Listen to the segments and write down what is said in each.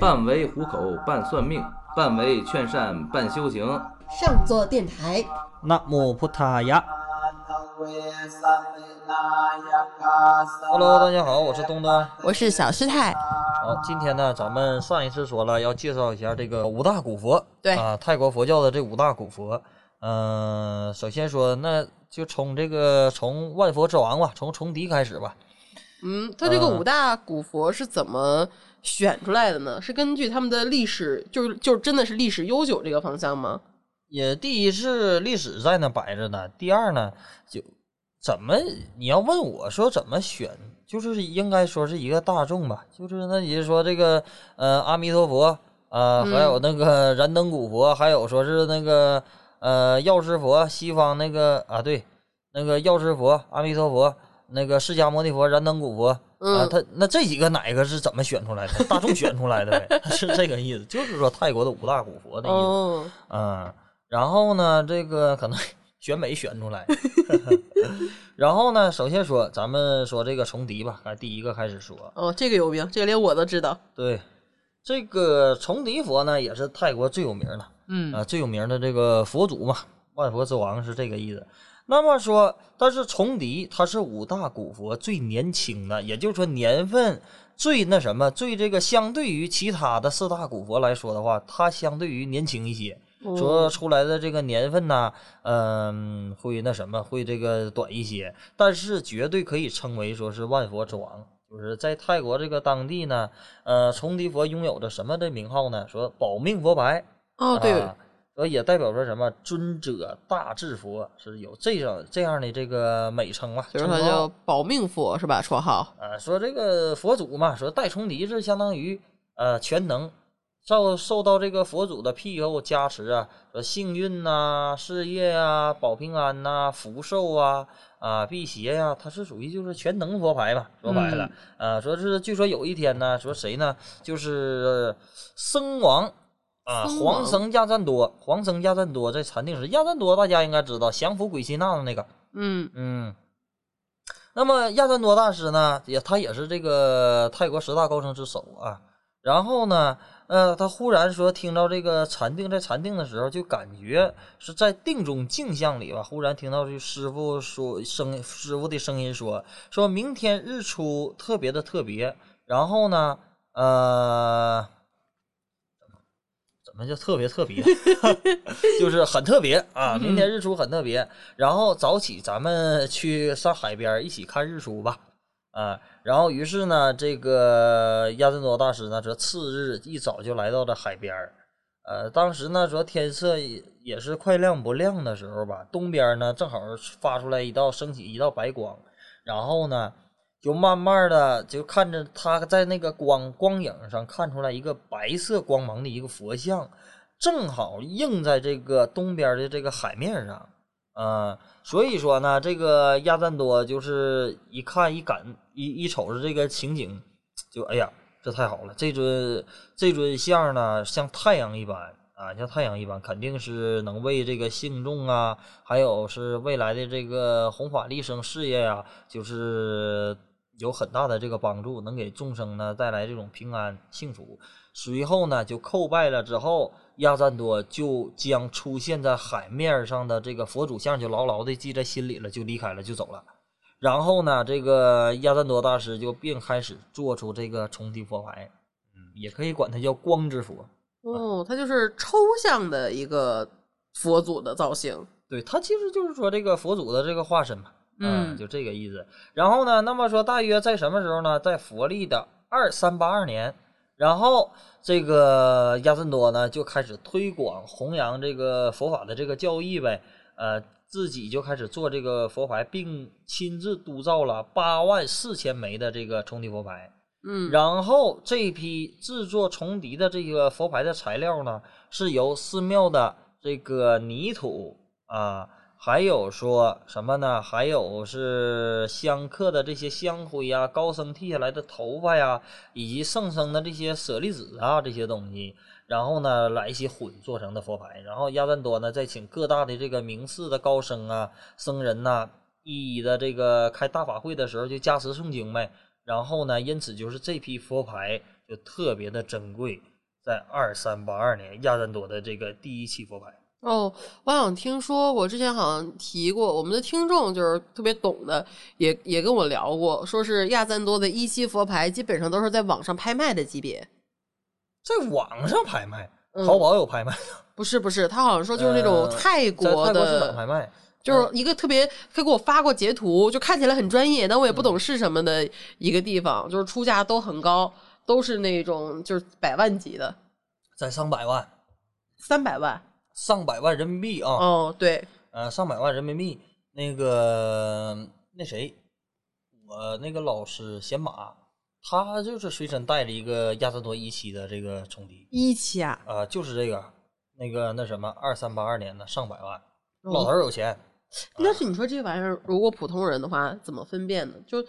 半为糊口，半算命，半为劝善，半修行。上座电台，那么พุ他呀。Hello，大家好，我是东东，我是小师太。好，今天呢，咱们上一次说了要介绍一下这个五大古佛，对啊，泰国佛教的这五大古佛。嗯，首先说，那就从这个从万佛之王吧，从崇迪开始吧。嗯，他这个五大古佛是怎么选出来的呢？是根据他们的历史，就是就是真的是历史悠久这个方向吗？也第一是历史在那摆着呢，第二呢，就怎么你要问我说怎么选，就是应该说是一个大众吧，就是那也是说这个呃阿弥陀佛啊，还有那个燃灯古佛，还有说是那个呃药师佛，西方那个啊对，那个药师佛、阿弥陀佛、那个释迦牟尼佛、燃灯古佛啊，他那这几个哪个是怎么选出来的？大众选出来的呗，是这个意思，就是说泰国的五大古佛的意思，嗯。然后呢，这个可能 选美选出来。然后呢，首先说咱们说这个崇迪吧，来第一个开始说。哦，这个有名，这个连我都知道。对，这个崇迪佛呢，也是泰国最有名的，嗯啊，最有名的这个佛祖嘛，万佛之王是这个意思。那么说，但是崇迪他是五大古佛最年轻的，也就是说年份最那什么，最这个相对于其他的四大古佛来说的话，他相对于年轻一些。说出来的这个年份呢，嗯，会那什么，会这个短一些，但是绝对可以称为说是万佛之王。就是在泰国这个当地呢，呃，崇迪佛拥有着什么的名号呢？说保命佛牌。哦，对。所以也代表着什么尊者大智佛是有这样这样的这个美称嘛？就是他叫保命佛是吧？绰号。啊，说这个佛祖嘛，说戴崇迪是相当于呃全能。受受到这个佛祖的庇佑加持啊，说幸运呐、事业啊、保平安呐、福寿啊、啊辟邪呀，它是属于就是全能佛牌嘛。说白了，啊，说是据说有一天呢，说谁呢？就是僧王啊，黄僧亚赞多，黄僧亚赞多在禅定时，亚赞多大家应该知道降服鬼西那的那个。嗯嗯。那么亚赞多大师呢，也他也是这个泰国十大高僧之首啊。然后呢？呃，他忽然说，听到这个禅定，在禅定的时候，就感觉是在定中镜像里吧。忽然听到这师傅说声，师傅的声音说，说明天日出特别的特别。然后呢，呃，怎么叫特别特别？就是很特别啊！明天日出很特别。然后早起，咱们去上海边一起看日出吧。啊，然后于是呢，这个亚真多大师呢，说次日一早就来到了海边儿。呃，当时呢，说天色也是快亮不亮的时候吧，东边呢正好发出来一道升起一道白光，然后呢，就慢慢的就看着他在那个光光影上看出来一个白色光芒的一个佛像，正好映在这个东边的这个海面上。嗯，所以说呢，这个亚赞多就是一看一感一一瞅着这个情景，就哎呀，这太好了！这尊这尊像呢，像太阳一般啊，像太阳一般，肯定是能为这个信众啊，还有是未来的这个弘法利生事业呀，就是有很大的这个帮助，能给众生呢带来这种平安幸福。随后呢，就叩拜了之后。亚赞多就将出现在海面上的这个佛祖像就牢牢的记在心里了，就离开了，就走了。然后呢，这个亚赞多大师就并开始做出这个重提佛牌，嗯，也可以管它叫光之佛。哦，它就是抽象的一个佛祖的造型。对，它其实就是说这个佛祖的这个化身嘛，嗯，就这个意思。然后呢，那么说大约在什么时候呢？在佛历的二三八二年。然后这个亚森多呢就开始推广弘扬这个佛法的这个教义呗，呃，自己就开始做这个佛牌，并亲自督造了八万四千枚的这个重叠佛牌。嗯，然后这批制作重迪的这个佛牌的材料呢，是由寺庙的这个泥土啊。还有说什么呢？还有是香客的这些香灰呀，高僧剃下来的头发呀，以及圣僧的这些舍利子啊，这些东西，然后呢来一些混做成的佛牌。然后亚赞多呢再请各大的这个名寺的高僧啊、僧人呐，一一的这个开大法会的时候就加持诵经呗。然后呢，因此就是这批佛牌就特别的珍贵，在二三八二年亚赞多的这个第一期佛牌。哦，我好像听说，我之前好像提过，我们的听众就是特别懂的，也也跟我聊过，说是亚赞多的一期佛牌基本上都是在网上拍卖的级别。在网上拍卖，嗯淘宝有拍卖，不是不是，他好像说就是那种呃泰在国的，拍卖。就是一个特别，他给我发过截图，就看起来很专业，但我也不嗯懂是什么的一个地方，就是出价都很高，都是那种就是百万级的，在上百万，三百万。上百万人民币啊，哦，对，呃，上百万人民币。那个那谁，我那个老师显马，他就是随身带着一个亚瑟多一期的这个冲击，一期啊，啊、就是这个那个那什么二三八二年的上百万，哦老头儿有钱。但是你说这玩意儿，如果普通人的话，怎么分辨呢？就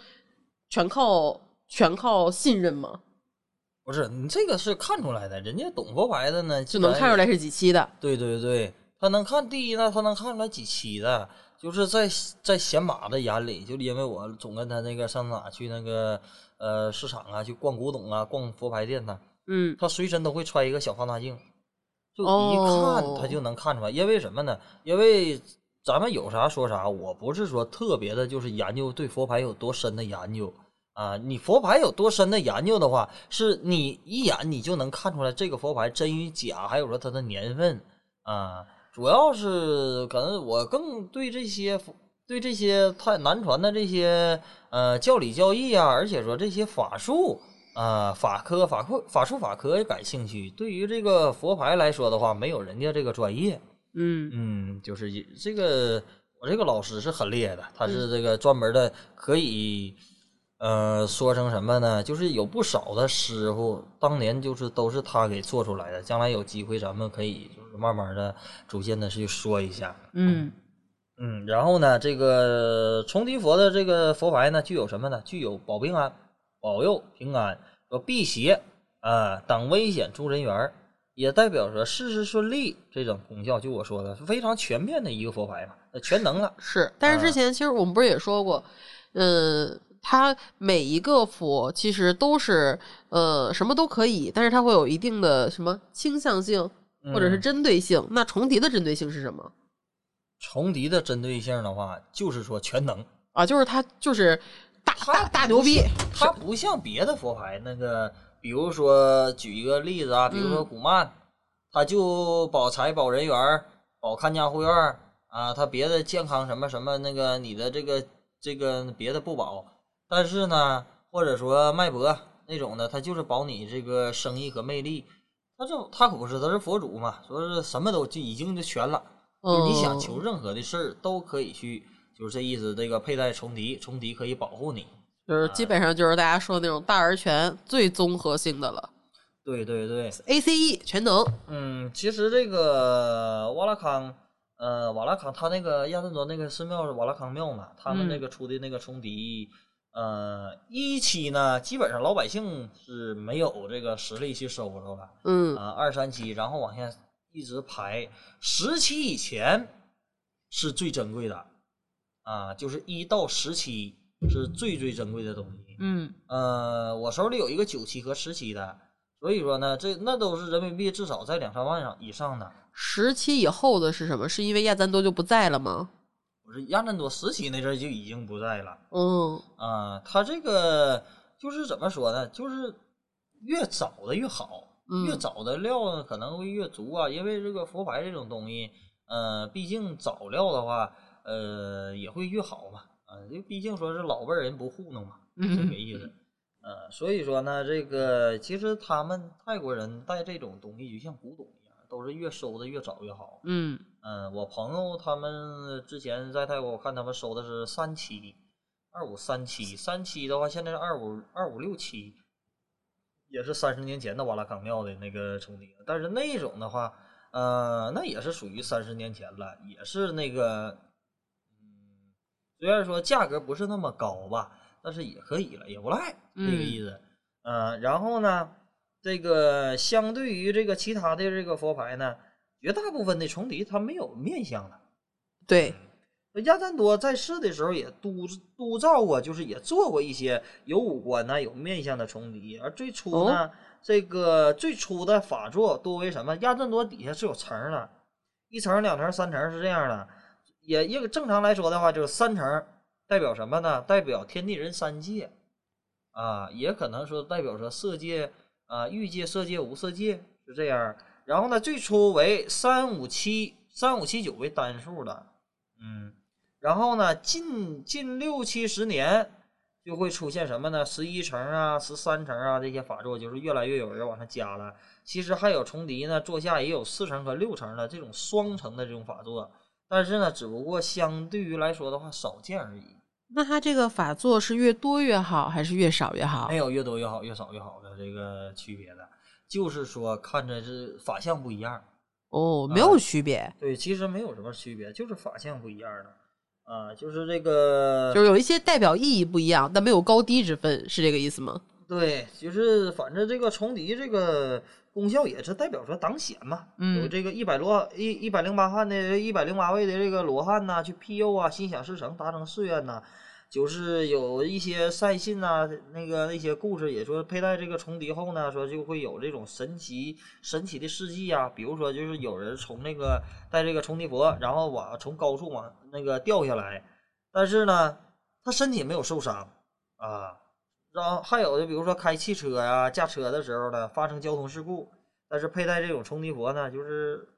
全靠全靠信任吗？不是你这个是看出来的，人家懂佛牌的呢，就能看出来。是几期的？对对对，他能看第一呢，他能看出来几期的，就是在在显马的眼里，就因为我总跟他那个上哪去那个呃市场啊，去逛古董啊，逛佛牌店呐，嗯，他随身都会揣一个小放大镜，就一哦看他就能看出来。因为什么呢？因为咱们有啥说啥，我不是说特别的，就是研究对佛牌有多深的研究啊。你佛牌有多深的研究的话，是你一眼你就能看出来这个佛牌真与假，还有说它的年份啊。主要是可能我更对这些佛对这些太难传的这些呃教理教义啊，而且说这些法术啊、法科法科法术法科感兴趣。对于这个佛牌来说的话，没有人家这个专业。嗯嗯，就是这个我这个老师是很厉害的，他是这个专门的，可以呃说成什么呢？就是有不少的师傅当年就是都是他给做出来的。将来有机会咱们可以就是慢慢的、逐渐的去说一下。嗯嗯，然后呢，这个重提佛的这个佛牌呢，具有什么呢？具有保平安、保佑平安、说辟邪啊、挡危险、助人缘，也代表着事事顺利这种功效。就我说的，非常全面的一个佛牌嘛，呃全能了。是。但是之啊前其实我们不是也说过，嗯，它每一个佛其实都是呃什么都可以，但是它会有一定的什么倾向性或者是嗯针对性。那重叠的针对性是什么重叠的针对性的话，就是说全能。啊？就是它就是大大大牛逼，它不像别的佛牌那个，比如说举一个例子啊，比如说嗯古曼，它就保财、保人缘、保看家护院啊，它别的健康什么什么那个你的这个这个别的不保，但是呢，或者说脉搏那种的，他就是保你这个生意和魅力。他这他可不是，他是佛祖嘛，说是什么都就已经就全了，就是你想嗯求任何的事儿都可以去，就是这意思。这个佩戴重笛，重笛可以保护你。就是基本上就是大家说的那种大而全、最综合性的了。对对对，ACE 全能，嗯，其实这个瓦拉康，呃，瓦拉康他那个亚顿多那个寺庙是瓦拉康庙嘛，他们那嗯个出的那个重笛，呃，一期呢，基本上老百姓是没有这个实力去收着了，嗯啊、二三期，然后往下一直排，十期以前是最珍贵的，啊，就是一到十期是最最珍贵的东西，嗯呃，我手里有一个九期和十期的，所以说呢，这那都是人民币至少在两三万上以上的。十期以后的是什么？是因为亚赞多就不在了吗？我是亚赞多时期那阵儿就已经不在了嗯啊、他这个就是怎么说呢？就是越早的越好，越嗯早的料呢可能会越足啊，因为这个佛牌这种东西，呃，毕竟早料的话，呃，也会越好嘛。啊，就毕竟说是老辈人不糊弄嘛，这 个意思。呃，所以说呢，这个其实他们泰国人带这种东西就像古董一样，都是越收的越早越好。嗯嗯，我朋友他们之前在泰国，我看他们收的是三七，二五三七，三七的话现在是二五二五六七，也是三十年前的瓦拉康庙的那个冲笛，但是那种的话，呃，那也是属于三十年前了，也是那个，嗯，虽然说价格不是那么高吧，但是也可以了，也不赖，这个意思。嗯、然后呢，这个相对于这个其他的这个佛牌呢，绝大部分的重笛它没有面相的。对，亚赞多在世的时候也督督造过，就是也做过一些有五官呐、有面相的重敌。而最初呢，这个最初的法作多为什么？亚赞多底下是有层儿的，一层、两层、三层是这样的。也一个正常来说的话，就是三层代表什么呢？代表天地人三界啊，也可能说代表说色界啊、欲界、色界、无色界是这样。然后呢，最初为三五七三五七九为单数的，嗯，然后呢，近近六七十年就会出现什么呢？十一层啊、十三层啊这些法座，就是越来越有人往上加了。其实还有重敌呢，座下也有四层和六层的这种双层的这种法座，但是呢，只不过相对于来说的话少见而已，那它这个法座是越多越好，还是越少越好没？有越多越好、越少越好的这个区别的，就是说看着是法相不一样。哦，没有区别，对，其实没有什么区别，就是法相不一样的啊，就是这个，就是有一些代表意义不一样，但没有高低之分，是这个意思吗？对，就是反正这个重敌这个功效也是代表说挡险嘛，嗯。有这个一百罗一一百零八汉的一百零八位的这个罗汉呐、去庇佑啊，心想事成，达成誓愿呐、就是有一些善信呐、那个那些故事也说佩戴这个重敌后呢，说就会有这种神奇神奇的事迹啊，比如说就是有人从那个戴这个重敌佛，然后往从高处往那个掉下来，但是呢，他身体没有受伤啊。然后还有的，比如说开汽车呀、驾车的时候呢，发生交通事故，但是佩戴这种冲击佛呢，就是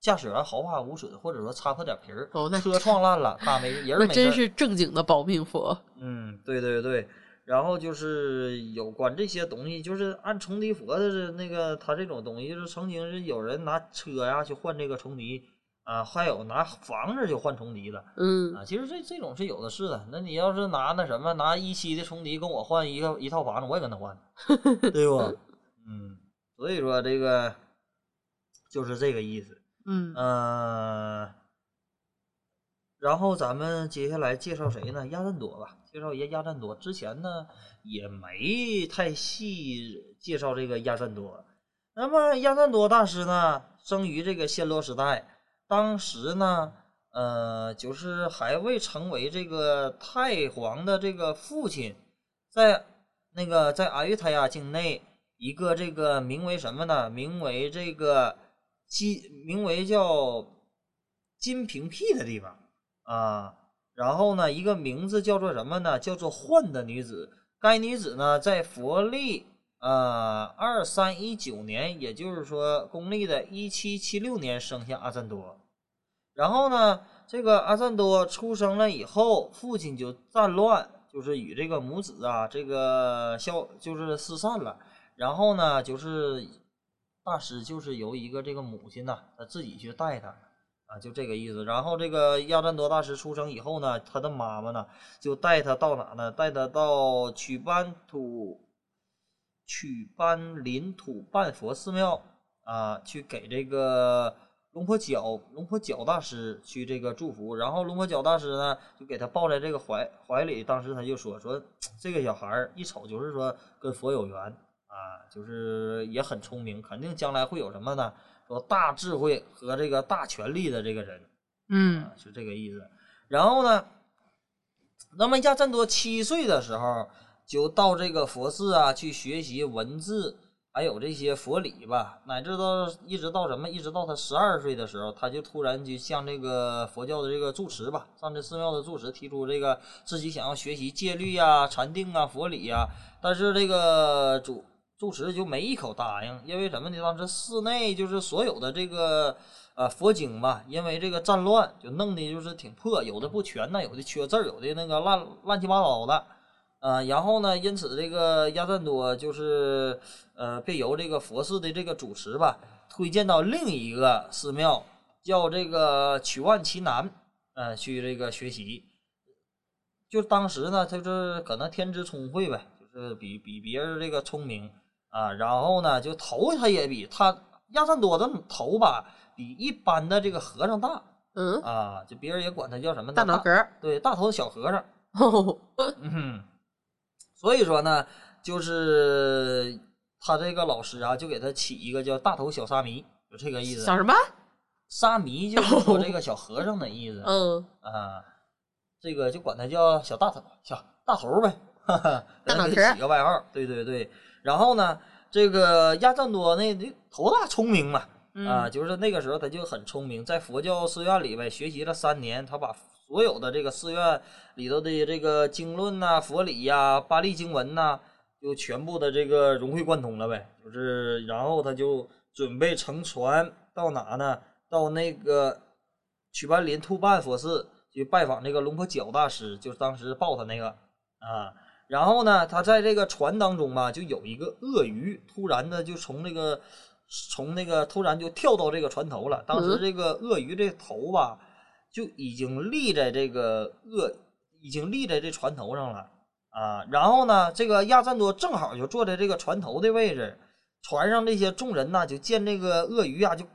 驾驶员毫发无损，或者说擦破点皮儿，哦那车撞烂了，他没人没事儿真是正经的保命佛。嗯，对对对，然后就是有关这些东西，就是按重敌佛的这那个他这种东西，就是曾经是有人拿车呀去换这个重敌啊，还有拿房子就换重敌的嗯，啊。其实这这种是有的是的。那你要是拿那什么拿一期的重敌跟我换一个一套房子，我也跟他换，对不？嗯，所以说这个就是这个意思。嗯嗯，然后咱们接下来介绍谁呢？亚赞多吧，介绍一下亚赞多。之前呢也没太细介绍这个亚赞多。那么亚赞多大师呢，生于这个暹罗时代，当时呢，呃，就是还未成为这个太皇的这个父亲，在那个在阿育他亚境内一个这个名为什么呢？名为这个金，名为叫金平僻的地方啊。然后呢，一个名字叫做什么呢？叫做幻的女子。该女子呢，在佛力呃二三一九年，也就是说公历的一七七六年生下阿赞多。然后呢，这个阿赞多出生了以后，父亲就战乱，就是与这个母子啊，这个消就是失散了。然后呢，就是大师就是由一个这个母亲呢，他自己去带他啊，就这个意思。然后这个亚赞多大师出生以后呢，他的妈妈呢就带他到哪呢？带他到曲班土曲班林土半佛寺庙啊，去给这个龙婆角龙婆角大师去这个祝福。然后龙婆角大师呢就给他抱在这个怀怀里，当时他就说说 这个小孩儿一瞅就是说跟佛有缘。啊，就是也很聪明，肯定将来会有什么呢？说大智慧和这个大权力的这个人，嗯啊，是这个意思。然后呢，那么亚赞多七岁的时候就到这个佛寺啊去学习文字，还有这些佛理吧，乃至到一直到什么，一直到他十二岁的时候，他就突然就向这个佛教的这个住持吧，上这寺庙的住持提出这个自己想要学习戒律呀、禅定啊、佛理呀，但是这个主。住持就没一口答应，因为什么呢？当时寺内就是所有的这个呃佛经吧，因为这个战乱就弄的就是挺破，有的不全呢，有的缺字儿，有的那个乱乱七八糟的，呃，然后呢，因此这个亚赞多就是呃被由这个佛寺的这个主持吧推荐到另一个寺庙，叫这个曲万奇南，呃，去这个学习。就当时呢，他就是可能天资聪慧呗，就是比比别人这个聪明。啊，然后呢，就头他也比他亚赞多的头吧，比一般的这个和尚大嗯，啊，就别人也管他叫什么呢？大脑壳儿。对，大头小和尚。哦，嗯哼，所以说呢，就是他这个老师啊，就给他起一个叫大头小沙弥，就这个意思。想什么？沙弥就是说这个小和尚的意思嗯，啊，这个就管他叫小大头，小大头呗，哈哈，大脑壳 给他起个外号。对对对，然后呢，这个亚赞多那那头大聪明嘛，嗯啊，就是那个时候他就很聪明，在佛教寺院里呗学习了三年，他把所有的这个寺院里头的这个经论呐、佛理呀、巴利经文呐、就全部的这个融会贯通了呗。就是然后他就准备乘船到哪呢？到那个曲班林兔半佛寺去拜访这个龙婆角大师，就是当时抱他那个啊。然后呢，他在这个船当中吧，就有一个鳄鱼，突然的就从那个从那个突然就跳到这个船头了。当时嗯这个鳄鱼这头吧，就已经立在这个鳄，已经立在这船头上了啊。然后呢，这个亚赞多正好就坐在这个船头的位置，船上这些众人呐，就见这个鳄鱼呀、就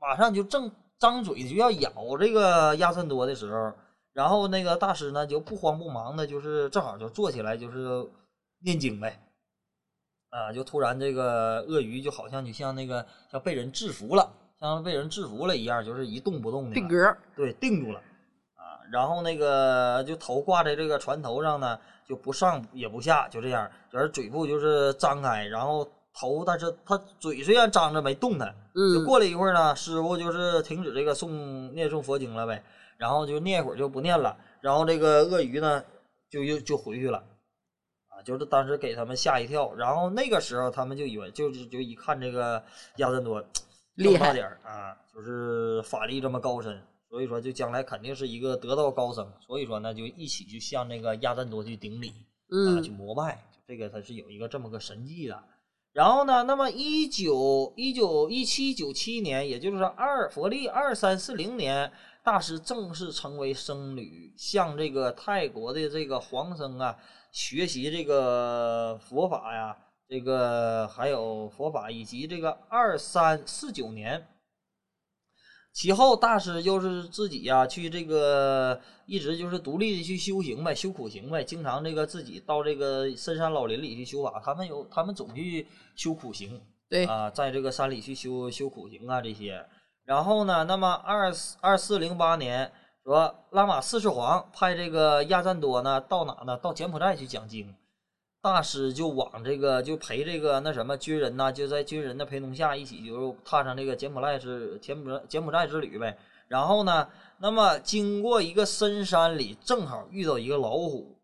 马上就正张嘴就要咬这个亚赞多的时候，然后那个大师呢就不慌不忙的，就是正好就坐起来就是念经呗。啊，就突然这个鳄鱼就好像就像那个像被人制服了，像被人制服了一样，就是一动不动的。定格，对，定住了啊。然后那个就头挂在这个船头上呢，就不上也不下，就这样，就是嘴部就是张开，然后头，但是他嘴虽然张着没动弹。就嗯，过了一会儿呢，师傅就是停止这个诵念诵佛经了呗，然后就念一会儿就不念了，然后这个鳄鱼呢就又就回去了。啊，就是当时给他们吓一跳，然后那个时候他们就以为，就是就一看这个亚赞多厉害点儿啊，就是法力这么高深，所以说就将来肯定是一个得道高僧，所以说呢就一起就向那个亚赞多去顶礼啊，去嗯，膜拜，这个它是有一个这么个神迹的。然后呢，那么一九一九一七九七年，也就是二佛历二三四零年，大师正式成为僧侣，向这个泰国的这个皇僧啊学习这个佛法呀，这个还有佛法，以及这个二三四九年。其后，大师就是自己呀、去这个一直就是独立的去修行呗，修苦行呗，经常这个自己到这个深山老林里去修法。他们有，他们总去修苦行对，啊，在这个山里去修修苦行啊这些。然后呢，那么二四二四零八年，说拉玛四世皇派这个亚赞多呢到哪呢？到柬埔寨去讲经。大师就往这个就陪这个那什么军人呐，就在军人的陪同下一起就踏上这个柬埔寨之柬埔寨柬埔寨之旅呗。然后呢，那么经过一个深山里，正好遇到一个老虎，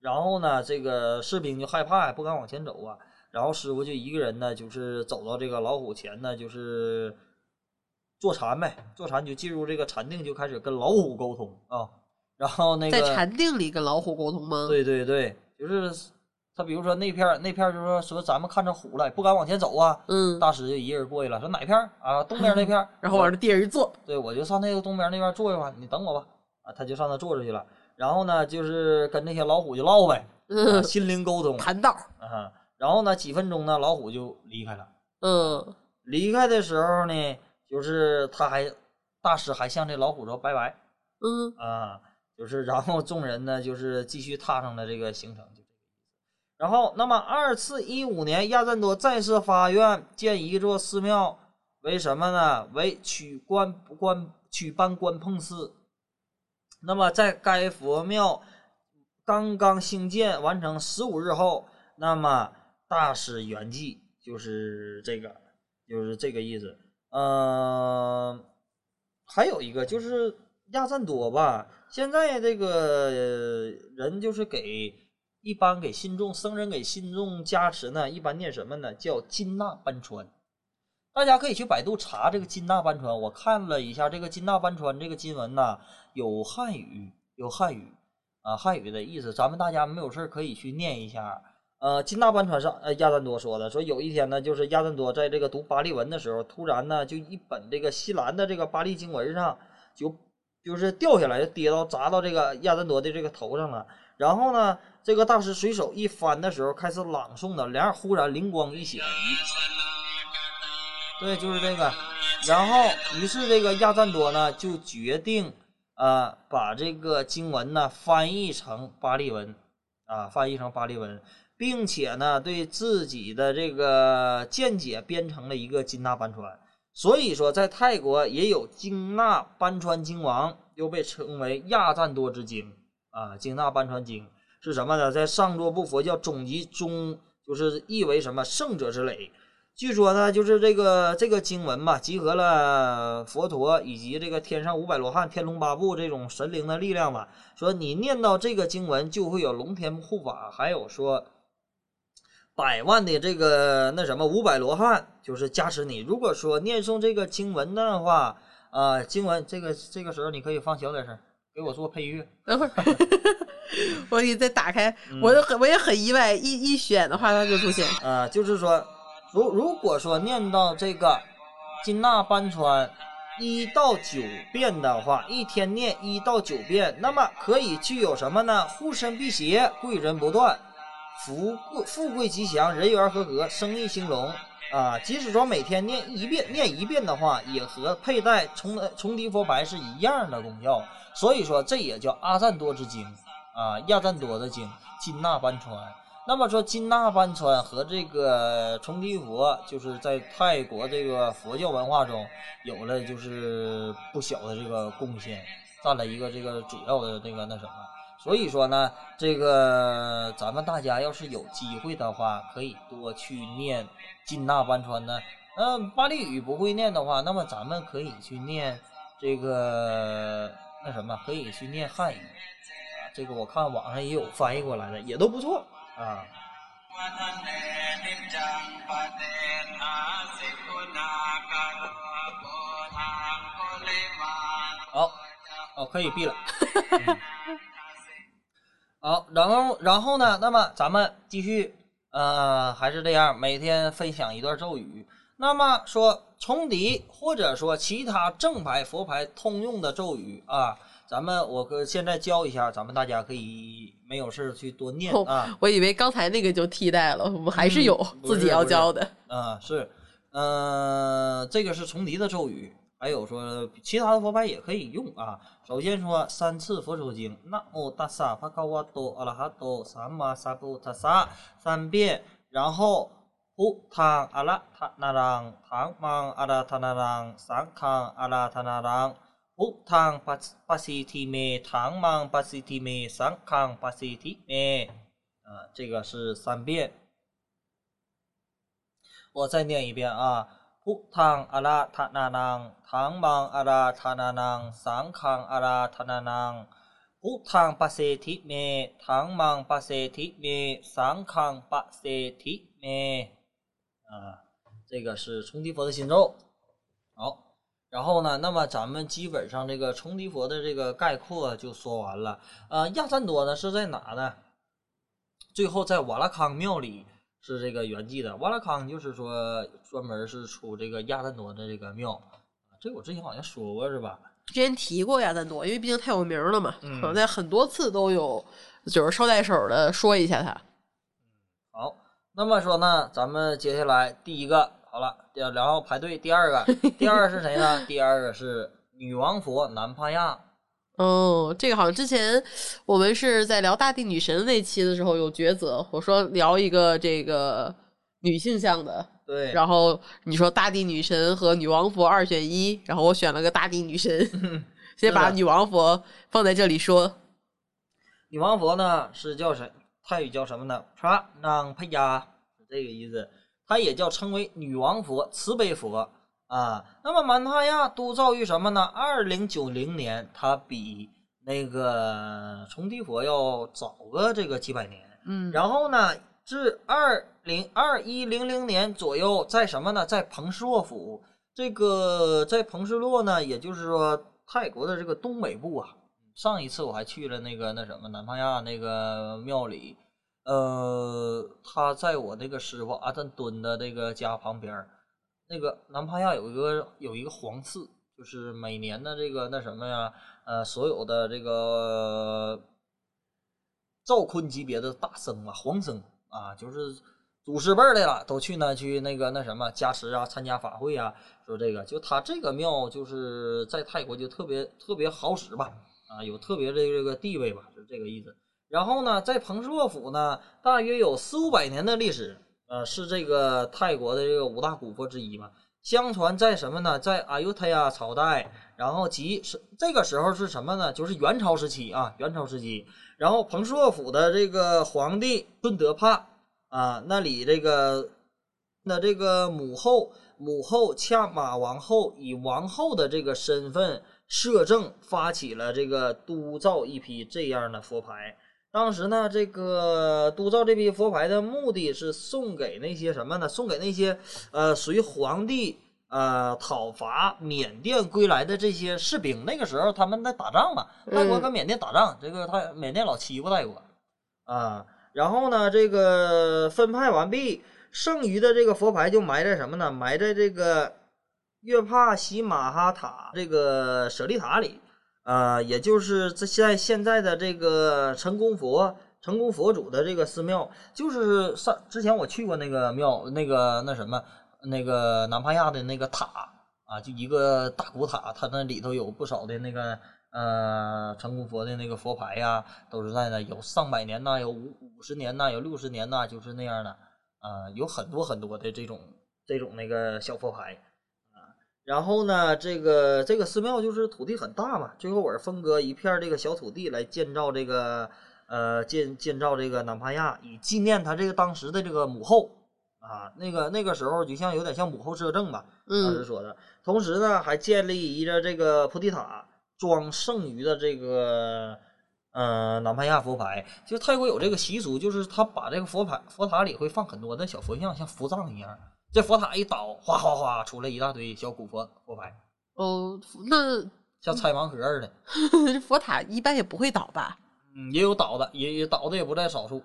然后呢，这个士兵就害怕呀，不敢往前走啊。然后师傅就一个人呢，就是走到这个老虎前呢，就是坐禅呗，坐禅就进入这个禅定，就开始跟老虎沟通啊。然后那个在禅定里跟老虎沟通吗？，对对对，就是他，比如说那片儿那片儿就说说咱们看着虎了，不敢往前走啊。嗯，大师就一个人过去了，说哪片儿啊？东边那片儿。然后往这地上一坐，对，我就上那个东边那边坐一会儿，你等我吧。啊，他就上那坐着去了。然后呢，就是跟那些老虎就唠呗，啊、嗯，心灵沟通谈道，啊。然后呢，几分钟呢，老虎就离开了。嗯，离开的时候呢，就是他还大师还向这老虎说拜拜嗯，啊，就是然后众人呢就是继续踏上了这个行程。然后，那么二次一五年，亚赞多再次发愿建一座寺庙，为什么呢？为取关关取班关碰寺。那么在该佛庙刚刚兴建完成十五日后，那么大师圆寂就是这个，就是这个意思。嗯、还有一个就是亚赞多吧，现在这个人就是给一般给信众僧人给信众加持呢，一般念什么呢？叫金纳班川。大家可以去百度查这个金纳班川，我看了一下这个金纳班川这个经文呐，有汉语，有汉语啊，汉语的意思，咱们大家没有事儿可以去念一下。呃，金纳班川上，呃，亚赞多说的，说有一天呢，就是亚赞多在这个读巴利文的时候，突然呢，就一本这个西兰的这个巴利经文上，就就是掉下来，跌到砸到这个亚赞多的这个头上了。然后呢，这个大师随手一翻的时候，开始朗诵的，然后忽然灵光一现，对，就是这个。然后，于是这个亚赞多呢就决定，呃，把这个经文呢翻译成巴利文，啊，翻译成巴利文，并且呢对自己的这个见解编成了一个金纳班川。所以说，在泰国也有金纳班川经王，又被称为亚赞多之经啊。金纳班川经是什么呢？在上座部佛教总集中，就是译为什么圣者之累。据说呢，就是这个这个经文吧，集合了佛陀以及这个天上五百罗汉、天龙八部这种神灵的力量吧。说你念到这个经文，就会有龙天护法，还有说百万的这个那什么五百罗汉，就是加持你。如果说念诵这个经文的话，啊，经文这个这个时候你可以放小点声，给我做配乐。等会儿，我给你再打开，我都很我也很意外，一一选的话它就出现。啊，就是说，如如果说念到这个金纳班川一到九遍的话，一天念一到九遍，那么可以具有什么呢？护身辟邪，贵人不断，福贵富贵吉祥，人缘和和，生意兴隆。啊，即使说每天念一遍，念一遍的话，也和佩戴重重提佛牌是一样的功效。所以说，这也叫阿赞多之经啊，亚赞多的经，金纳班川。那么说，金纳班川和这个重提佛，就是在泰国这个佛教文化中有了就是不小的这个贡献，占了一个这个主要的这个那什么。所以说呢，这个咱们大家要是有机会的话，可以多去念金纳班川呢。嗯，巴利语不会念的话，那么咱们可以去念这个那什么，可以去念汉语。这个我看网上也有翻译过来的，也都不错啊。好，哦，可以闭了。好，然后然后呢？那么咱们继续，呃，还是这样，每天分享一段咒语。那么说重敌或者说其他正牌佛牌通用的咒语啊，咱们我可现在教一下，咱们大家可以没有事儿去多念啊。我以为刚才那个就替代了，我们还是有自己要教的。啊，是，嗯，这个是重敌的咒语。还有说其他的佛牌也可以用啊。首先说三次佛手经，南无大萨帕卡瓦多阿拉哈多萨玛萨布塔萨三遍，然后呼唐阿拉塔那朗唐芒阿拉塔那朗三康阿拉塔那朗呼唐巴巴西提梅唐芒巴西提梅三康巴西提梅，啊，这个是三遍。我再念一遍啊。พุทธังอาราธนานังถังมังอาราธนานังสังฆังอาราธนานังพุทธังปะเสธิเมถังมังปะเสธิเมสังฆังปะเสธิเม啊，这个是冲提佛的心咒。好，然后呢，那么咱们基本上这个冲提佛的这个概括就说完了。呃，亚赞多呢是在哪呢？最后在瓦拉康庙里。 是这个圆寂的瓦拉康，就是说专门是出这个亚赞多的这个庙，这个我之前好像说过是吧？之前提过亚赞多，因为毕竟太有名了嘛，嗯可能在很多次都有，就是捎带手的说一下它。好，那么说呢，咱们接下来第一个好了，第然后排队第二个，第二个是谁呢？第二个是女王佛南帕亚。哦，这个好像之前我们是在聊大地女神那期的时候有抉择，我说聊一个这个女性向的，对，然后你说大地女神和女王佛二选一，然后我选了个大地女神，先把女王佛放在这里说。女王佛呢是叫什？泰语叫什么呢？帕囊帕亚是这个意思。它也叫称为女王佛、慈悲佛啊。那么曼哈亚都造于什么呢？二零九零年，它比那个重提佛要早个这个几百年。嗯，然后呢，至二零二一零零年左右，在什么呢？在彭斯洛府。这个在彭斯洛呢，也就是说泰国的这个东北部啊。上一次我还去了那个那什么南帕亚那个庙里，呃，他在我那个师傅阿赞敦的这个家旁边儿，那个南帕亚有一个有一个皇寺，就是每年的这个那什么呀，呃，所有的这个赵坤级别的大僧啊，皇僧啊，就是祖师辈儿的了，都去那去那个那什么加持啊，参加法会啊。说这个，就他这个庙就是在泰国就特别特别好使吧，啊，有特别的这个地位吧，就这个意思。然后呢，在彭斯洛府呢，大约有四五百年的历史，呃，是这个泰国的这个五大古佛之一嘛。相传在什么呢？在阿尤他亚朝代，然后即是这个时候是什么呢？就是元朝时期啊，元朝时期。然后彭硕府的这个皇帝顺德帕啊，那里这个那这个母后母后恰马王后以王后的这个身份摄政，发起了这个督造一批这样的佛牌。当时呢，这个督造这批佛牌的目的是送给那些什么呢？送给那些呃随皇帝呃讨伐缅甸归来的这些士兵。那个时候他们在打仗嘛，泰国跟缅甸打仗，这个他缅甸老欺负泰国啊。然后呢，这个分派完毕，剩余的这个佛牌就埋在什么呢？埋在这个月帕西马哈塔这个舍利塔里。啊，也就是在现在现在的这个成功佛成功佛祖的这个寺庙，就是上之前我去过那个庙，那个那什么，那个南帕亚的那个塔啊，就一个大古塔，它那里头有不少的那个呃成功佛的那个佛牌呀，都是在那，有上百年呐，有五五十年呐，有六十年呐，就是那样的啊，有很多很多的这种这种那个小佛牌。然后呢，这个这个寺庙就是土地很大嘛，最后我是分割一片这个小土地来建造这个呃建建造这个南帕亚，以纪念他这个当时的这个母后啊，那个那个时候就像有点像母后摄政吧，当时说的。同时呢，还建立一个这个菩提塔，装剩余的这个呃南帕亚佛牌。就泰国有这个习俗，就是他把这个佛牌佛塔里会放很多的小佛像，像佛藏一样。这佛塔一倒，哗哗哗出来一大堆小古佛佛牌。哦，那像拆盲盒似的。这佛塔一般也不会倒吧？嗯，也有倒的，也也倒的也不在少数。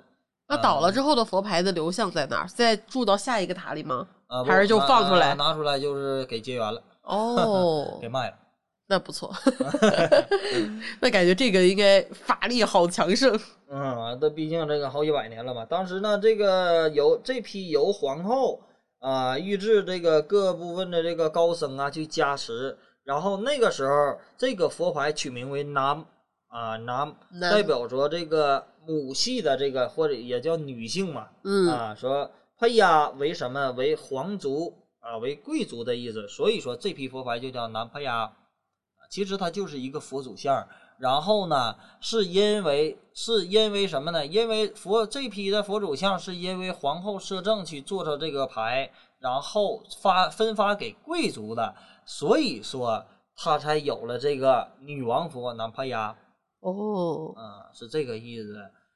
那倒了之后的佛牌的流向在哪儿？再住到下一个塔里吗？啊，还是就放出来？拿出来就是给结缘了。哦，给卖了。那不错。那感觉这个应该法力好强盛。嗯，那毕竟这个好几百年了嘛。当时呢，这个由这批由皇后。啊，预制这个各部分的这个高僧啊，去加持。然后那个时候，这个佛牌取名为南啊南，代表着这个母系的这个或者也叫女性嘛。嗯啊，说佩亚为什么为皇族啊，为贵族的意思。所以说这批佛牌就叫南佩亚。其实它就是一个佛祖像。然后呢，是因为是因为什么呢？因为佛这批的佛祖像是因为皇后摄政去做出这个牌，然后发分发给贵族的，所以说他才有了这个女王佛南帕亚。哦，嗯，是这个意思。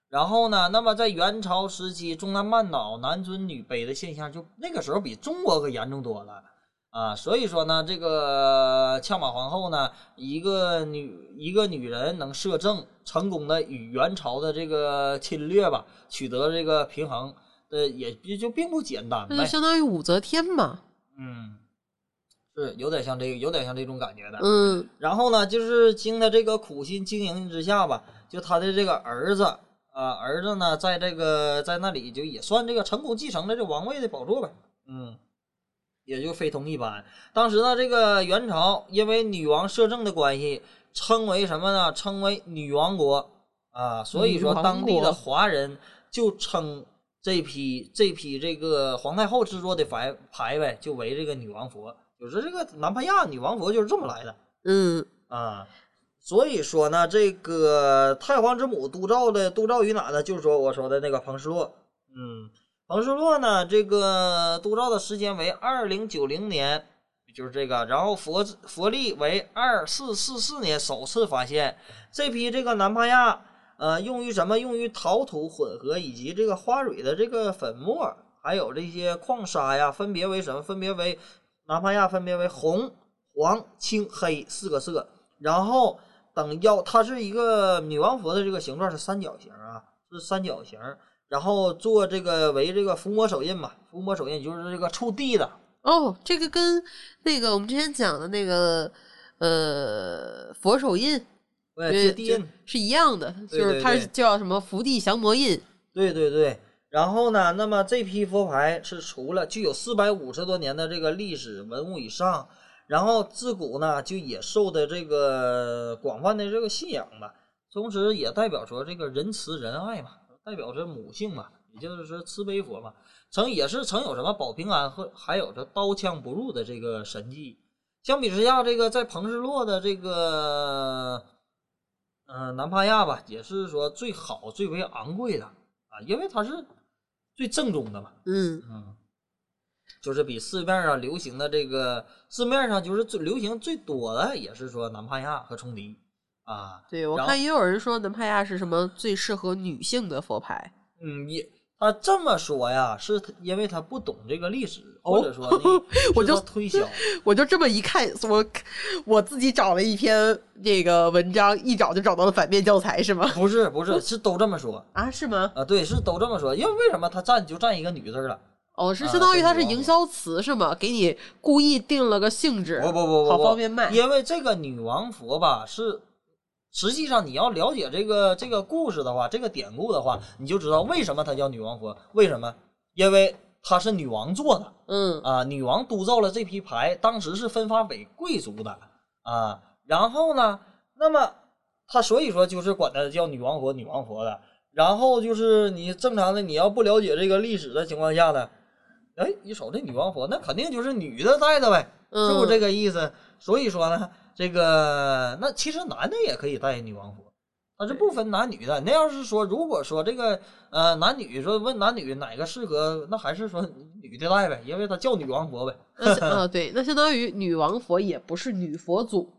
然后呢，那么在元朝时期，中南半岛男尊女卑的现象，就那个时候比中国可严重多了。啊，所以说呢，这个恰马皇后呢，一个女一个女人能摄政，成功的与元朝的这个侵略吧，取得这个平衡，呃，也也就并不简单。那就相当于武则天嘛。嗯，是有点像这个，有点像这种感觉的。嗯。然后呢，就是经他这个苦心经营之下吧，就他的这个儿子啊，儿子呢，在这个在那里就也算这个成功继承了这王位的宝座呗。嗯。也就非同一般。当时呢，这个元朝因为女王摄政的关系，称为什么呢？称为女王国啊。所以说，当地的华人就称这批这批这个皇太后制作的牌牌呗，就为这个女王佛。就是这个南帕亚女王佛就是这么来的。嗯啊，所以说呢，这个太皇之母督造的督造于哪呢？就是说我说的那个彭世洛。嗯。彭士洛呢，这个督造的时间为二零九零年，就是这个。然后佛佛历为二四四四年首次发现这批这个南帕亚，呃，用于什么？用于陶土混合以及这个花蕊的这个粉末，还有这些矿砂呀，分别为什么？分别为南帕亚分别为红、黄、青、黑四个色。然后等腰，它是一个女王佛的这个形状是三角形啊，是三角形。然后做这个为这个伏魔手印嘛，伏魔手印就是这个触地的哦。这个跟那个我们之前讲的那个呃佛手印，对，地印是一样的，就是它叫什么伏地降魔印。对对对。然后呢，那么这批佛牌是除了具有四百五十多年的这个历史文物以上，然后自古呢就也受的这个广泛的这个信仰吧，同时也代表着这个仁慈仁爱嘛。代表着母性嘛，也就是说慈悲佛嘛，曾也是曾有什么保平安和还有着刀枪不入的这个神迹。相比之下，这个在彭世洛的这个嗯南帕亚吧，也是说最好最为昂贵的啊，因为它是最正宗的嘛。嗯嗯，就是比市面上流行的这个市面上就是最流行最多的，也是说南帕亚和冲迪啊。对我看也有人说南派亚是什么最适合女性的佛牌。嗯，也他这么说呀，是因为他不懂这个历史，哦或者说 我就推销。我就这么一看，我我自己找了一篇这个文章，一找就找到了反面教材，是吗？不是不是，是都这么说啊，是吗？啊，对，是都这么说。因为为什么他占就占一个女字儿了？哦，是啊相当于它是营销词是吗？给你故意定了个性质，不不不不，好不方便卖。因为这个女王佛吧，是实际上你要了解这个这个故事的话，这个典故的话，你就知道为什么它叫女王佛。为什么？因为它是女王做的嗯啊，女王督造了这批牌，当时是分发给贵族的啊。然后呢，那么它所以说就是管它叫女王佛，女王佛的。然后就是你正常的，你要不了解这个历史的情况下呢，哎，一瞅这女王佛，那肯定就是女的戴的呗。嗯，是不是这个意思？所以说呢，这个那其实男的也可以戴女王佛，它是不分男女的。那要是说，如果说这个呃男女说问男女哪个适合，那还是说女的戴呗，因为它叫女王佛呗。那相 啊对，那相当于女王佛也不是女佛祖。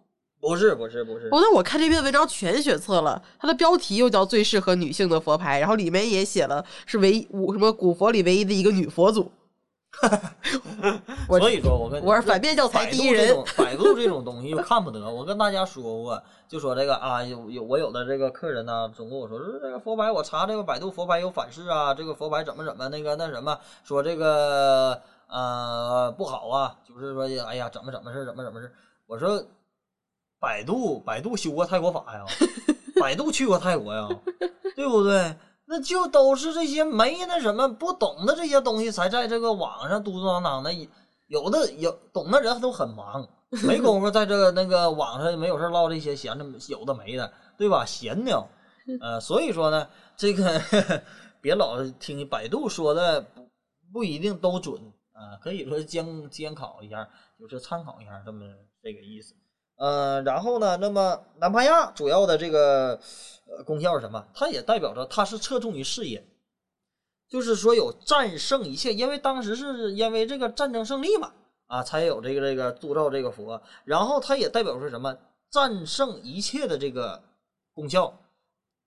不是不是不是，哦，那我看这篇文章全选错了，它的标题又叫最适合女性的佛牌，然后里面也写了是唯一五什么古佛里唯一的一个女佛祖。我所以说我跟我是反面教材百第一人。百度这种东西就看不得。我跟大家说过，就说这个啊，有有我有的这个客人呢，总跟我说说这个佛牌，我查这个百度佛牌有反噬啊，这个佛牌怎么怎么那个那什么，说这个呃不好啊，就是说哎呀怎么怎么事怎么怎么事。我说百度百度修过泰国法呀，百度去过泰国呀，对不对？那就都是这些没那什么不懂的这些东西才在这个网上嘟嘟囔囔的，有的有懂的人都很忙，没工夫在这个那个网上没有事唠这些闲的有的没的，对吧？闲聊，呃，所以说呢，这个 别老听百度说的不不一定都准啊、可以说监监考一下，就是参考一下这么这个意思。嗯，然后呢，那么南帕亚主要的这个功效是什么？它也代表着它是侧重于事业，就是说有战胜一切，因为当时是因为这个战争胜利嘛，啊，才有这个这个铸造这个佛，然后它也代表是什么？战胜一切的这个功效，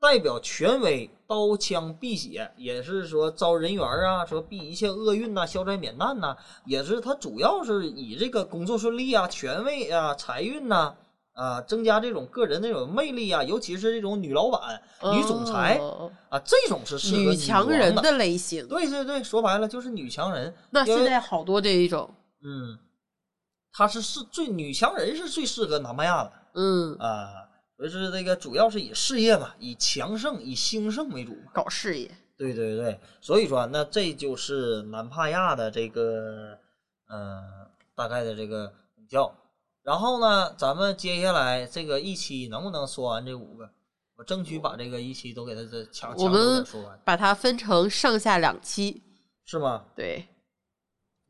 代表权威，刀枪辟邪，也是说招人缘啊，说避一切厄运呐、消灾免难呐、也是它主要是以这个工作顺利啊、权威啊、财运呐、啊，增加这种个人那种魅力啊，尤其是这种女老板、女总裁哦啊，这种是适合女强。人的类型。对对对，说白了就是女强人。那现在好多这一种，嗯，她是是最女强人是最适合南帕亚的嗯，啊，所以是这个主要是以事业嘛，以强盛、以兴盛为主嘛。搞事业。对对对，所以说那这就是南帕亚的这个呃大概的这个功效。然后呢，咱们接下来这个一期能不能说完这五个？我争取把这个一期都给它这强强都我们说完，把它分成上下两期。是吗？对，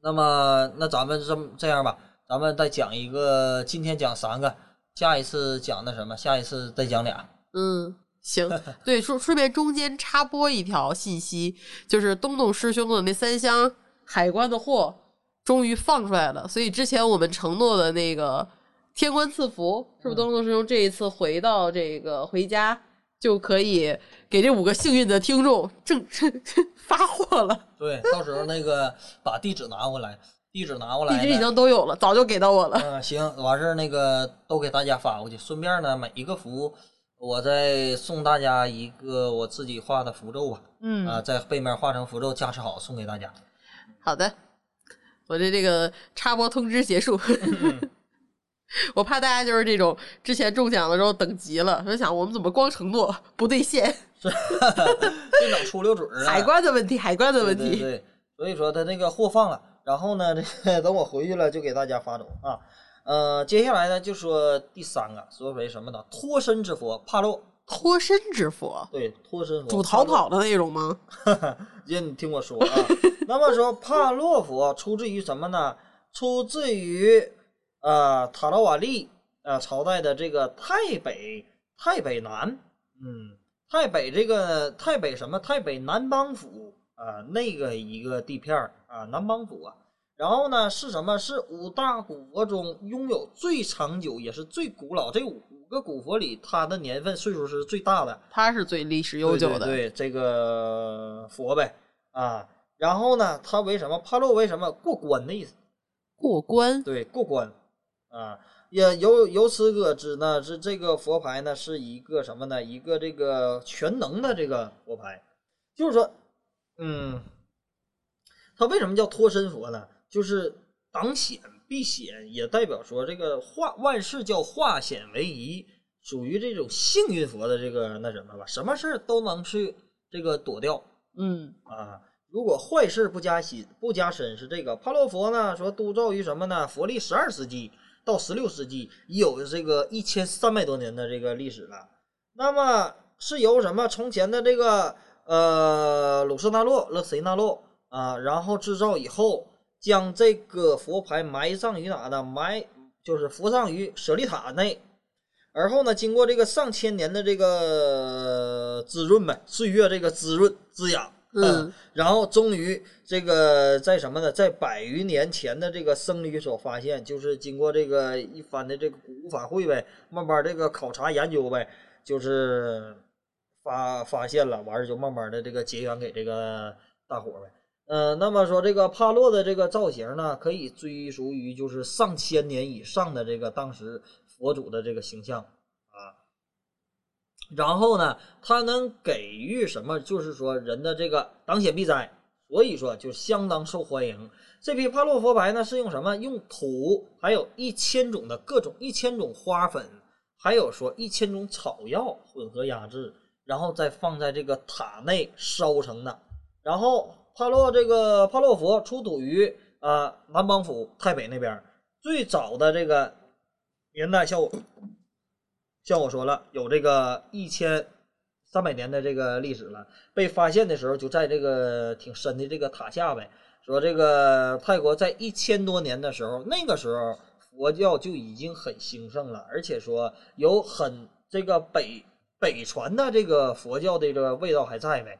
那么那咱们这么这样吧，咱们再讲一个，今天讲三个，下一次讲那什么，下一次再讲俩。嗯，行，对，顺顺便中间插播一条信息，就是东东师兄的那三箱海关的货终于放出来了，所以之前我们承诺的那个天官赐福，是不是东东师兄这一次回到这个回家就可以给这五个幸运的听众正 发货了？对，到时候那个把地址拿过来，地址拿过来呢，地址已经都有了，早就给到我了。嗯，行，完事儿那个都给大家发过去，顺便呢每一个符我再送大家一个我自己画的符咒吧，嗯啊，在背面画成符咒加持好送给大家。好的，我的这个插播通知结束。我怕大家就是这种之前中奖的时候等急了，就想我们怎么光承诺不兑现？这整出溜嘴儿啊，海关的问题，海关的问题。对对对，所以说他那个货放了，然后呢，这个等我回去了就给大家发走啊。呃，接下来呢就说第三个，说为什么呢？脱身之佛帕洛脱身之佛，对，脱身佛，主逃跑的那种吗？姐，你听我说啊。那么说，帕洛佛出自于什么呢？出自于呃塔拉瓦利呃朝代的这个太北太北南，嗯，太北这个太北什么？太北南邦府啊，那个一个地片儿啊，南邦府啊。然后呢，是什么？是五大古佛中拥有最长久也是最古老这五五个古佛里，它的年份岁数是最大的。它是最历史悠久的。对，这个佛呗啊。然后呢，它为什么帕洛为什么过关的意思？过关。对，过关啊，也由由此可知呢，是这个佛牌呢是一个什么呢？一个这个全能的这个佛牌，就是说，嗯，它为什么叫脱身佛呢？就是挡险避险，也代表说这个化万事叫化险为夷，属于这种幸运佛的这个那什么吧，什么事儿都能去这个躲掉嗯啊。如果坏事不加心不加深，是这个帕洛佛呢说督造于什么呢？佛历十二世纪到十六世纪，已有这个一千三百多年的这个历史了。那么是由什么从前的这个呃鲁斯纳洛勒谁纳洛啊，然后制造以后。将这个佛牌埋葬于哪呢？埋就是伏葬于舍利塔内，而后呢，经过这个上千年的这个滋润呗，岁月这个滋润滋养，嗯，然后终于这个在什么呢？在百余年前的这个僧侣所发现，就是经过这个一番的这个古法会呗，慢慢这个考察研究呗，就是发发现了，完事就慢慢的这个结缘给这个大伙呗。呃，那么说这个帕洛的这个造型呢，可以追溯于就是上千年以上的这个当时佛祖的这个形象啊。然后呢，它能给予什么？就是说人的这个挡险避灾，所以说就相当受欢迎。这批帕洛佛牌呢，是用什么？用土，还有一千种的各种一千种花粉，还有说一千种草药混合压制，然后再放在这个塔内烧成的，然后。帕洛这个帕洛佛出土于啊南邦府太北那边，最早的这个年代像我像我说了有这个一千三百年的这个历史了。被发现的时候就在这个挺深的这个塔下呗。说这个泰国在一千多年的时候，那个时候佛教就已经很兴盛了，而且说有很这个北北传的这个佛教的这个味道还在没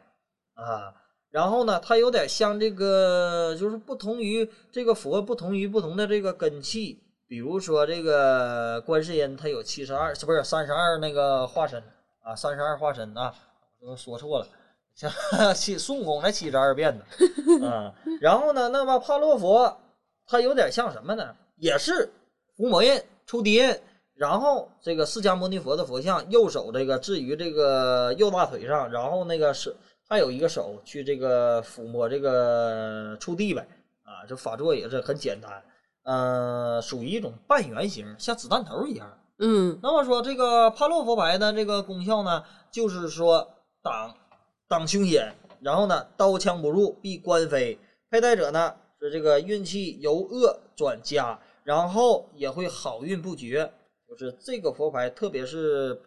啊。然后呢，它有点像这个，就是不同于这个佛，不同于不同的这个根器。比如说这个观世音，它有七十二，是不是三十二那个化身啊？三十二化身啊，我说错了，像 七孙悟空才七十二变呢啊。然后呢，那么帕洛佛，它有点像什么呢？也是伏魔印、出敌印。然后这个释迦牟尼佛的佛像，右手这个置于这个右大腿上，然后那个是。还有一个手去这个抚摸这个触地呗，啊，这法座也是很简单，呃，属于一种半圆形，像子弹头一样。嗯，那么说这个帕洛佛牌的这个功效呢，就是说挡挡凶险，然后呢刀枪不入，避官非。佩戴者呢是这个运气由恶转佳，然后也会好运不绝。就是这个佛牌，特别是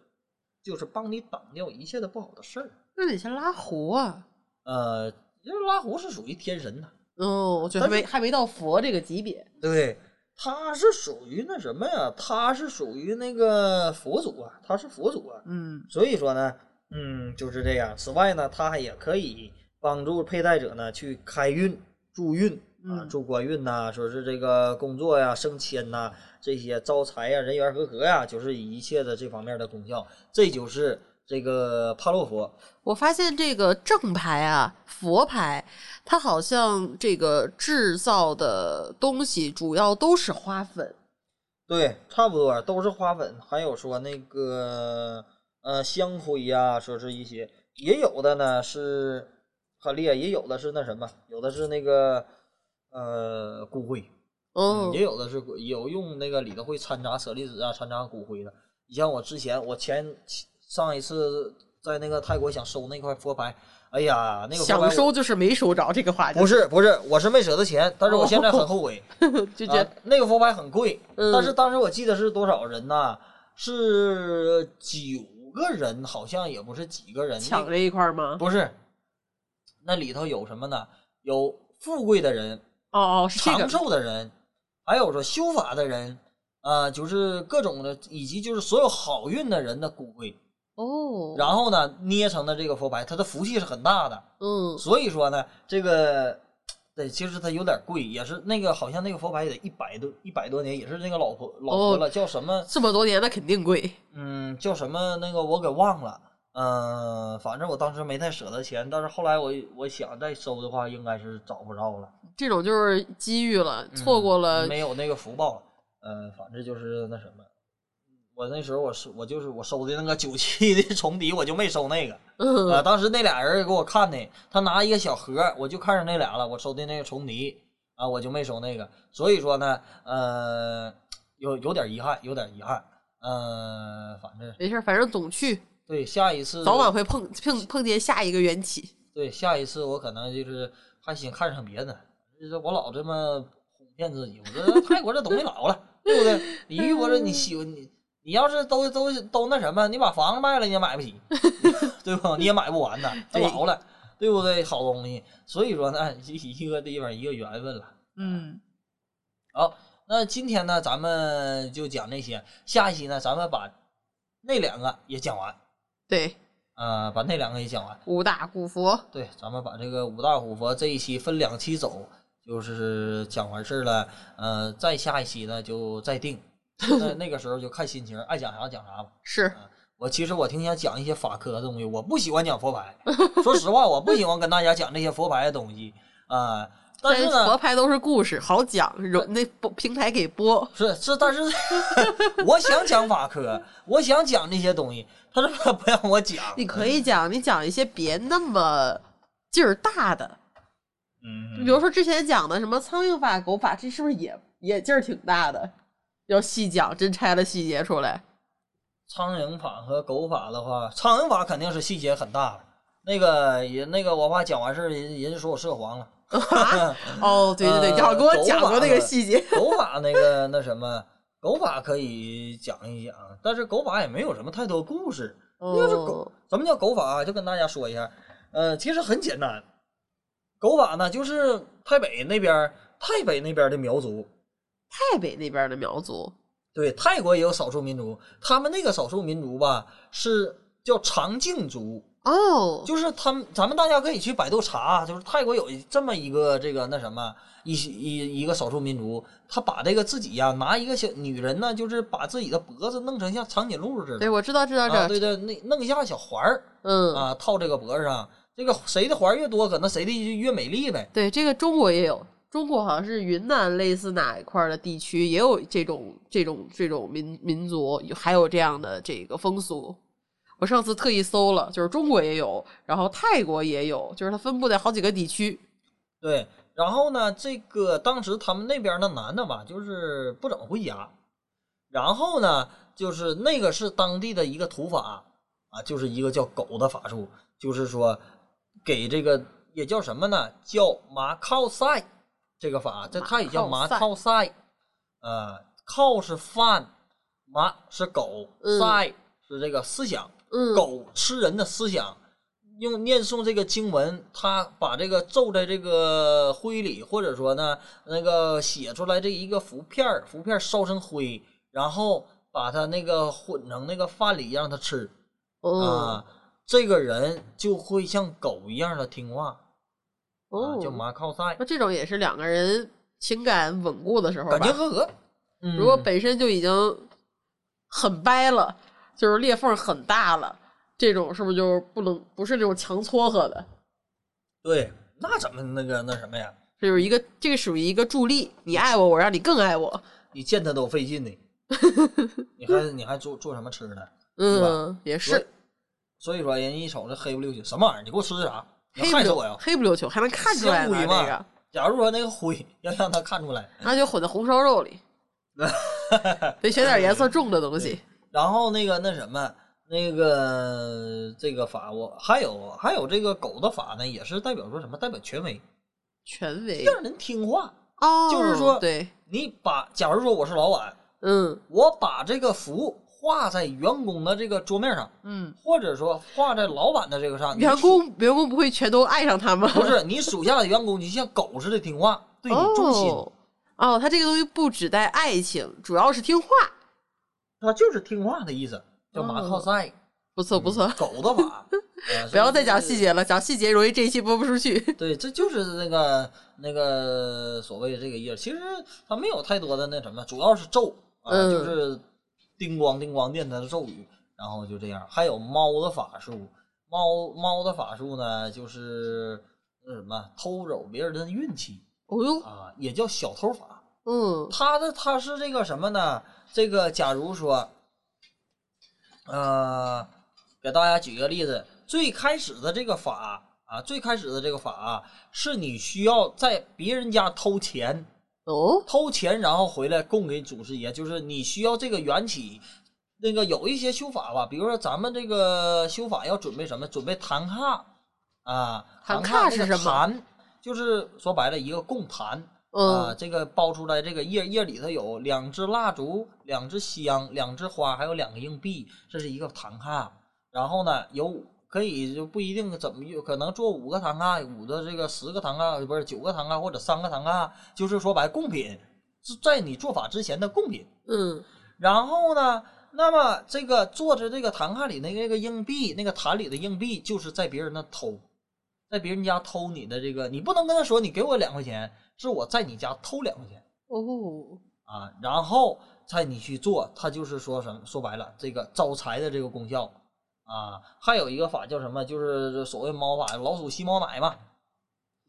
就是帮你挡掉一切的不好的事儿。那得先拉胡啊，呃，因为拉胡是属于天神的，哦，我觉得还没还没到佛这个级别。对，他是属于那什么呀？他是属于那个佛祖啊，他是佛祖啊，嗯，所以说呢，嗯，就是这样。此外呢，他也可以帮助佩戴者呢去开运、助运啊，祝官运呐，说是这个工作呀、升迁呐，这些招财呀、人缘和合呀，就是一切的这方面的功效。这就是这个帕洛佛。我发现这个正牌啊，佛牌，它好像这个制造的东西主要都是花粉。对，差不多都是花粉，还有说那个呃香灰呀，说是一些，也有的呢是很厉害，也有的是那什么，有的是那个呃骨灰，嗯，也有的是有用那个里头会掺杂舍利子啊，掺杂骨灰的。你像我之前我前上一次。在那个泰国想收那块佛牌，哎呀，那个想收就是没收着这个话不是不是，我是没舍得钱，但是我现在很后悔。就觉那个佛牌很贵，但是当时我记得是多少人呐？是九个人，好像也不是几个人，抢这一块吗？不是，那里头有什么呢？有富贵的人，哦哦，是这长。寿的人，还有说修法的人，啊、就是各种的，以及就是所有好运的人的骨灰，哦，然后呢捏成的这个佛牌，它的福气是很大的。嗯，所以说呢，这个对，其实它有点贵，也是那个好像那个佛牌也得一百多一百多年，也是那个老婆老婆了，叫什么？这么多年那肯定贵。嗯，叫什么？那个我给忘了。嗯、反正我当时没太舍得钱，但是后来我我想再收的话，应该是找不着了，这种就是机遇了，错过了。嗯没有那个福报了。嗯、反正就是那什么，我那时候我是我就是我收的那个九七的重笛，我就没收那个。啊，嗯，当时那俩人给我看的，他拿一个小盒，我就看上那俩了，我收的那个重迪啊，我就没收那个。所以说呢，呃，有有点遗憾，有点遗憾。呃，反正没事，反正总去，对下一次早晚会碰碰碰见下一个缘起。对下一次我可能就是还想看上别的，就是我老这么哄骗自己，我说泰国这东西老了，对不对？你遇过这你喜欢你。你要是都都都那什么，你把房子卖了你也买不起，对吧？你也买不完的，它老了，对不对？好东西，所以说呢，一个地方一个缘分了。嗯，好，那今天呢，咱们就讲这些，下一期呢，咱们把那两个也讲完，对，呃，把那两个也讲完。五大古佛。对，咱们把这个五大古佛这一期分两期走，就是讲完事儿了。呃，再下一期呢就再定，那那个时候就看心情，爱讲啥讲啥吧。是，我其实我挺想讲一些法科的东西，我不喜欢讲佛牌。说实话，我不喜欢跟大家讲这些佛牌的东西啊、但是佛，牌都是故事，好讲，容那播平台给播。是是，但是 我想讲法科，我想讲这些东西，他说不让我讲。你可以讲，你讲一些别那么劲儿大的，嗯，比如说之前讲的什么苍蝇法、狗法，这是不是也也劲儿挺大的？要细讲，真拆了细节出来。苍蝇法和狗法的话，苍蝇法肯定是细节很大了。那个也那个，我怕讲完事儿，人人家说我涉黄了。哦，对对对，呃你好像跟我讲过那个细节。狗法那个那什么，狗法可以讲一讲，但是狗法也没有什么太多故事。就是狗哦，什么叫狗法啊？就跟大家说一下，呃，其实很简单。狗法呢，就是太北那边儿，太北那边的苗族，太北那边的苗族，对，泰国也有少数民族，他们那个少数民族吧是叫长颈族，哦，就是他们，咱们大家可以去百度查，就是泰国有这么一个这个那什么一一一个少数民族，他把这个自己呀、拿一个小女人呢，就是把自己的脖子弄成像长颈鹿似的，对，我知道，知道，知啊，道，对对，那弄一下小环儿嗯，啊，套这个脖子上，这个谁的环儿越多，可能谁的就越美丽呗。对，这个中国也有，中国好像是云南类似哪一块儿的地区也有这种这种这种民民族，还有这样的这个风俗。我上次特意搜了，就是中国也有，然后泰国也有，就是它分布在好几个地区。对，然后呢，这个当时他们那边的男的吧，就是不怎么回家，然后呢，就是那个是当地的一个土法啊，就是一个叫狗的法术，就是说给这个也叫什么呢？叫马靠赛这个法，这它也叫马马靠靠赛，呃，靠是饭，马是狗，嗯赛是这个思想，嗯，狗吃人的思想，用念诵这个经文，他把这个皱在这个灰里，或者说呢，那个写出来这一个符片儿，符片儿烧成灰，然后把它那个混成那个饭里让它吃哦啊，这个人就会像狗一样的听话啊，哦，叫马靠赛，那这种也是两个人情感稳固的时候吧感情合格。嗯如果本身就已经很掰了，就是裂缝很大了，这种是不是就不能不是那种强撮合的？对，那怎么那个那什么呀？这就是一个，这个属于一个助力，你爱我，我让你更爱我。你见他都费劲呢，你还你还做做什么吃的？嗯，也是所以说，人一瞅这黑不溜秋，什么玩意儿？你给我吃啥？你黑死我呀！黑不溜秋，还能看出来呢。香灰嘛这个，假如说那个灰要让他看出来，那就混在红烧肉里，得选点颜色重的东西。然后那个那什么，那个这个法我还有还有这个狗的法呢，也是代表说什么？代表权威，权威让人听话。哦，就是说对，你把，假如说我是老板，嗯我把这个符画在员工的这个桌面上，嗯，或者说画在老板的这个上。员工员工不会全都爱上他吗？不是你属下的员工，就像狗似的听话，对你忠心。哦，哦，他这个东西不只带爱情，主要是听话。它就是听话的意思，叫马哦靠赛，不错不错，狗的法。呃不要再讲细。节了，讲细节容易这一期播不出去。对，这就是那个那个所谓的这个意思。其实它没有太多的那什么，主要是咒啊，嗯就是叮咣叮咣念它的咒语，然后就这样。还有猫的法术，猫猫的法术呢，就是那什么偷走别人的运气哦呦，啊，也叫小偷法。嗯它的它是这个什么呢？这个假如说，呃，给大家举个例子，最开始的这个法啊，最开始的这个法啊，是你需要在别人家偷钱，哦，偷钱然后回来供给祖师爷，就是你需要这个缘起。那个有一些修法吧，比如说咱们这个修法要准备什么？准备坛卡啊，坛卡是什么坛就是说白了一个供坛。啊，嗯这个包出来，这个叶叶里头有两支蜡烛、两支香、两支花，还有两个硬币，这是一个唐卡。然后呢，有可以就不一定怎么有可能做五个唐卡，五个这个十个唐卡，不是九个唐卡或者三个唐卡，就是说白贡品是在你做法之前的贡品。嗯然后呢，那么这个做着这个唐卡里那个那个硬币，那个坛里的硬币，就是在别人那偷，在别人家偷你的这个，你不能跟他说你给我两块钱，是我在你家偷两块钱哦，啊，然后在你去做，它就是说什么说白了，这个招财的这个功效啊。还有一个法叫什么，就是所谓猫法，老鼠吸猫奶嘛，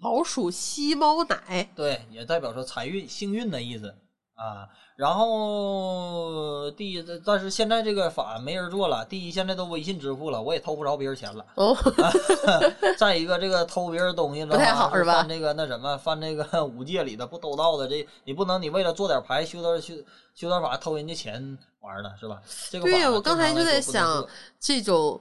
老鼠吸猫奶，对，也代表说财运、幸运的意思啊。然后第一，但是现在这个法没人做了。第一，现在都微信支付了，我也偷不着别人钱了。哦，再一个，这个偷别人东西了，不太好是吧犯这个那什么，犯这个 五戒里的不兜道的，这你不能你为了做点牌修点修修点法偷人家钱玩了是吧？这个对呀，我刚才就在想，这种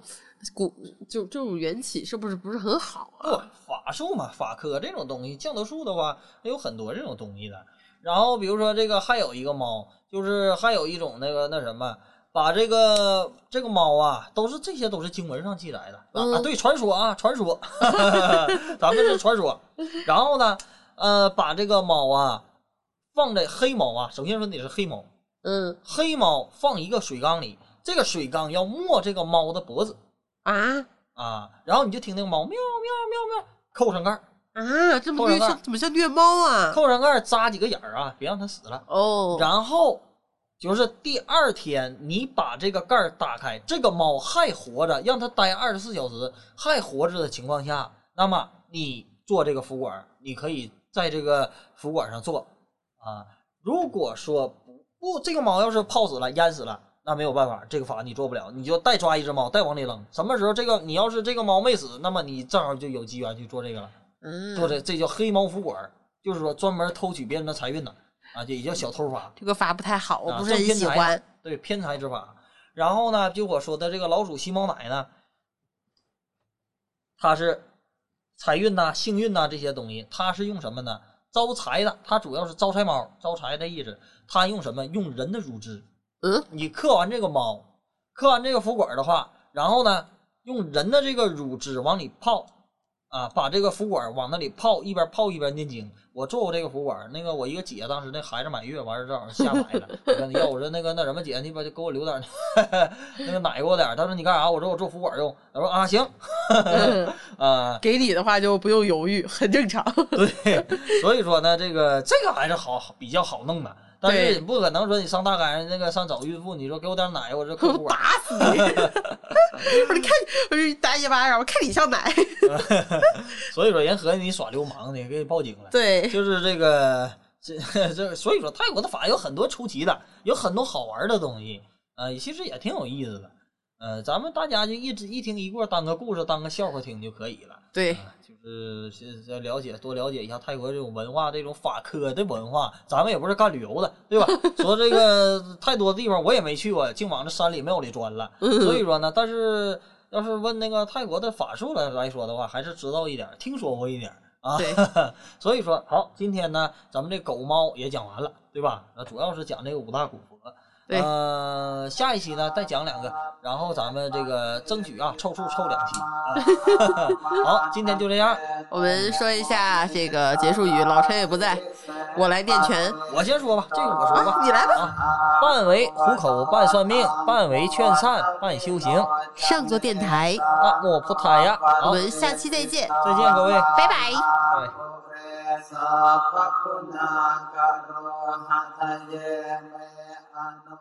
古就这种缘起是不是不是很好？不法术嘛，法科这种东西，降头术的话有很多这种东西的。然后比如说这个还有一个猫，就是还有一种那个那什么，把这个这个猫啊，都是这些都是经文上记载的。啊、嗯。啊，对，传说啊，传说，咱们是传说。然后呢，呃，把这个猫啊放在黑猫啊，首先说你是黑猫，嗯。黑猫放一个水缸里，这个水缸要没这个猫的脖子啊？啊，然后你就听那个猫喵喵喵喵扣上盖儿，啊，这么虐怎么像虐猫啊？扣上盖扎几个眼儿啊，别让它死了。哦，然后就是第二天，你把这个盖儿打开，这个猫还活着，让它待二十四小时还活着的情况下，那么你做这个服管，你可以在这个服管上做啊。如果说不不，这个猫要是泡死了、淹死了，那没有办法，这个法你做不了，你就再抓一只猫，再往里扔。什么时候这个你要是这个猫没死，那么你正好就有机缘去做这个了。嗯，做这这叫黑猫服管，就是说专门偷取别人的财运的啊，这也叫小偷法。这个法不太好，我啊不是喜欢。对偏财之法。然后呢，就我说的这个老鼠吸猫奶呢，它是财运呐、幸运呐、这些东西，它是用什么呢？招财的，它主要是招财猫，招财的意思。它用什么？用人的乳汁。嗯，你刻完这个猫，刻完这个福管的话，然后呢，用人的这个乳汁往里泡，啊，把这个福管往那里泡，一边泡一边念经。我做过这个福管，那个我一个姐当时那孩子满月，完事正好下奶了，我跟她要，我说那个那什么姐，你把就给我留点儿 那个奶给我点儿。她说你干啥？我说我做福管用。她说啊行，嗯啊给你的话就不用犹豫，很正常。对，所以说呢，这个这个还是好好比较好弄的。但是对你不可能说你上大街那个上找孕妇，你说给我点奶，我这客户打死你！我说你看，我说你打一巴掌，我看你像奶。所以说人合计你耍流氓呢，给你报警了。对，就是这个这这，所以说泰国的法有很多出奇的，有很多好玩的东西，呃，其实也挺有意思的。呃，咱们大家就一直一听一过，当个故事，当个笑话听就可以了。对，啊就是是要了解多了解一下泰国这种文化，这种法科的文化。咱们也不是干旅游的，对吧？说这个太多地方我也没去过，净往这山里庙里钻了。所以说呢，但是要是问那个泰国的法术来来说的话，还是知道一点，听说过一点啊。对 所以说好，今天呢，咱们这狗猫也讲完了，对吧？那主要是讲这个五大古佛。对呃，下一期呢再讲两个，然后咱们这个争取啊凑数凑两期 啊。好，今天就这样，我们说一下这个结束语，老陈也不在，我来念全。我先说吧，这个我说吧。啊，你来吧。啊，半为糊口，半算命，半为劝善，半修行。上座电台，那我不胎呀，我，们下期再见，再见各位，拜拜。拜。 สัพพุนากโรหะทะเยเมอนุ